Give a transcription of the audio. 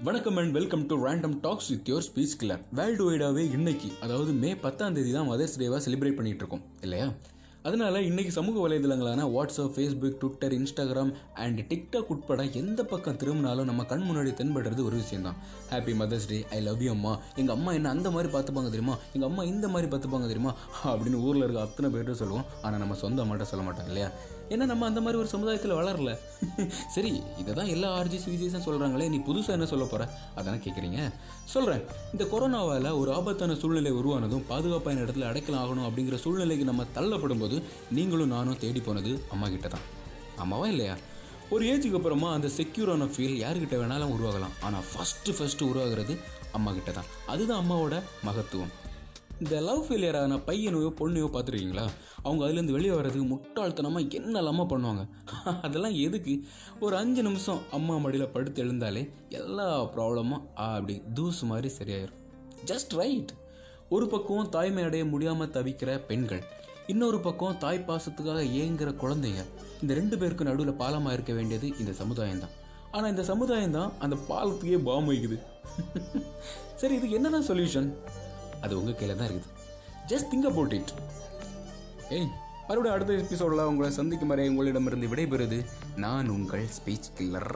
வணக்கம் and welcome to random talks with your speech clear world வைடாவே இன்னைக்கு அதாவது மே பத்தாம் தேதி தான் மதர்ஸ் டேவாக செலிப்ரேட் பண்ணிட்டு இருக்கோம் இல்லையா? அதனால இன்னைக்கு சமூக வலைதளங்களான WhatsApp Facebook Twitter Instagram and TikTok உட்பட எந்த பக்கம் திரும்பினாலும் நம்ம கண் முன்னாடி தென்படுறது ஒரு விஷயம் தான் happy mother's day I love you அம்மா. எங்கள் அம்மா என்ன அந்த மாதிரி பார்த்துப்பாங்க தெரியுமா? எங்கள் அம்மா இந்த மாதிரி பார்த்துப்பாங்க தெரியுமா? அப்படின்னு ஊரில் இருக்க அத்தனை பேர்கிட்ட சொல்லுவோம். ஆனால் நம்ம சொந்த அம்மாட்ட சொல்ல மாட்டோம் இல்லையா? ஏன்னா நம்ம அந்த மாதிரி ஒரு சமுதாயத்தில் வளரல. சரி இதை தான் எல்லா ஆர்ஜிஸ் விஜிஸும் சொல்கிறாங்களே நீ புதுசாக என்ன சொல்ல போகிற அதானே கேட்குறீங்க சொல்கிறேன் இந்த கொரோனாவால் ஒரு ஆபத்தான சூழ்நிலை உருவானதும் பாதுகாப்பான இடத்துல அடைக்கலாம் ஆகணும் அப்படிங்கிற சூழ்நிலைக்கு நம்ம தள்ளப்படும் போது நீங்களும் நானும் தேடி போனது அம்மா கிட்ட தான் அம்மாவா இல்லையா? ஒரு ஏஜுக்கு அப்புறமா அந்த செக்யூரான ஃபீல் யாருக்கிட்ட வேணாலும் உருவாகலாம். ஆனால் ஃபஸ்ட்டு ஃபஸ்ட்டு உருவாகிறது அம்மா கிட்ட தான் அதுதான் அம்மாவோட மகத்துவம். இந்த லவ் ஃபெயிலியர் ஆன பையனையோ பொண்ணையோ பார்த்துருக்கீங்களா? அவங்க அதுலேருந்து வெளியே வர்றதுக்கு முட்டாள்தனமாக என்னெல்லாமல் பண்ணுவாங்க. அதெல்லாம் எதுக்கு? ஒரு அஞ்சு நிமிஷம் அம்மா மடியில் படுத்து எழுந்தாலே எல்லா ப்ராப்ளமும் அப்படி தூசு மாதிரி சரியாயிரும். ஜஸ்ட் ரைட் ஒரு பக்கம் தாய்மை அடைய முடியாமல் தவிக்கிற பெண்கள் இன்னொரு பக்கம் தாய் பாசத்துக்காக ஏங்குற குழந்தைங்க. இந்த ரெண்டு பேருக்கு நடுவில் பாலமாக இருக்க வேண்டியது இந்த சமுதாயம் தான் ஆனால் இந்த சமுதாயம் தான் அந்த பாலத்துக்கே பாம் வைக்குது. சரி இதுக்கு என்னதான் சொல்யூஷன் அது உங்கள் கையில் தான் இருக்குது. ஜஸ்ட் திங்க் அபவுட் இட் ஏய் மறுபடியும் அடுத்த எபிசோடில் உங்களை சந்திக்கும் வரை உங்களிடமிருந்து விடைபெறுது நான் உங்கள் ஸ்பீச் கில்லர்